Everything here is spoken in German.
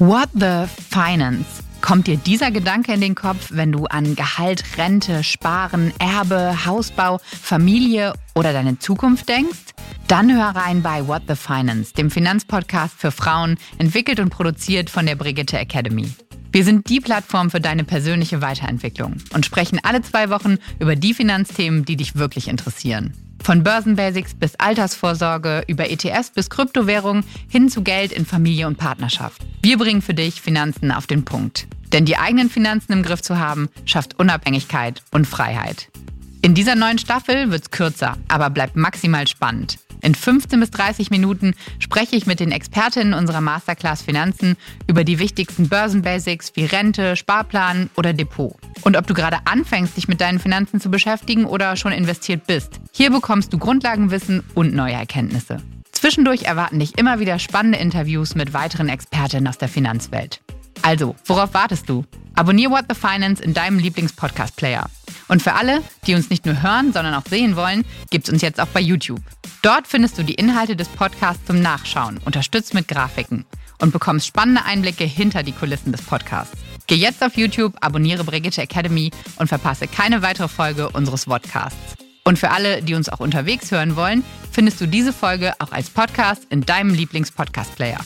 What the Finance? Kommt dir dieser Gedanke in den Kopf, wenn du an Gehalt, Rente, Sparen, Erbe, Hausbau, Familie oder deine Zukunft denkst? Dann hör rein bei What the Finance, dem Finanzpodcast für Frauen, entwickelt und produziert von der Brigitte Academy. Wir sind die Plattform für deine persönliche Weiterentwicklung und sprechen alle zwei Wochen über die Finanzthemen, die dich wirklich interessieren. Von Börsenbasics bis Altersvorsorge, über ETFs bis Kryptowährung hin zu Geld in Familie und Partnerschaft. Wir bringen für dich Finanzen auf den Punkt. Denn die eigenen Finanzen im Griff zu haben, schafft Unabhängigkeit und Freiheit. In dieser neuen Staffel wird's kürzer, aber bleibt maximal spannend. In 15 bis 30 Minuten spreche ich mit den Expertinnen unserer Masterclass Finanzen über die wichtigsten Börsenbasics wie Rente, Sparplan oder Depot. Und ob du gerade anfängst, dich mit deinen Finanzen zu beschäftigen oder schon investiert bist. Hier bekommst du Grundlagenwissen und neue Erkenntnisse. Zwischendurch erwarten dich immer wieder spannende Interviews mit weiteren Expertinnen aus der Finanzwelt. Also, worauf wartest du? Abonnier What the Finance in deinem Lieblings-Podcast-Player. Und für alle, die uns nicht nur hören, sondern auch sehen wollen, gibt's uns jetzt auch bei YouTube. Dort findest du die Inhalte des Podcasts zum Nachschauen, unterstützt mit Grafiken und bekommst spannende Einblicke hinter die Kulissen des Podcasts. Geh jetzt auf YouTube, abonniere Brigitte Academy und verpasse keine weitere Folge unseres Podcasts. Und für alle, die uns auch unterwegs hören wollen, findest du diese Folge auch als Podcast in deinem Lieblings-Podcast-Player.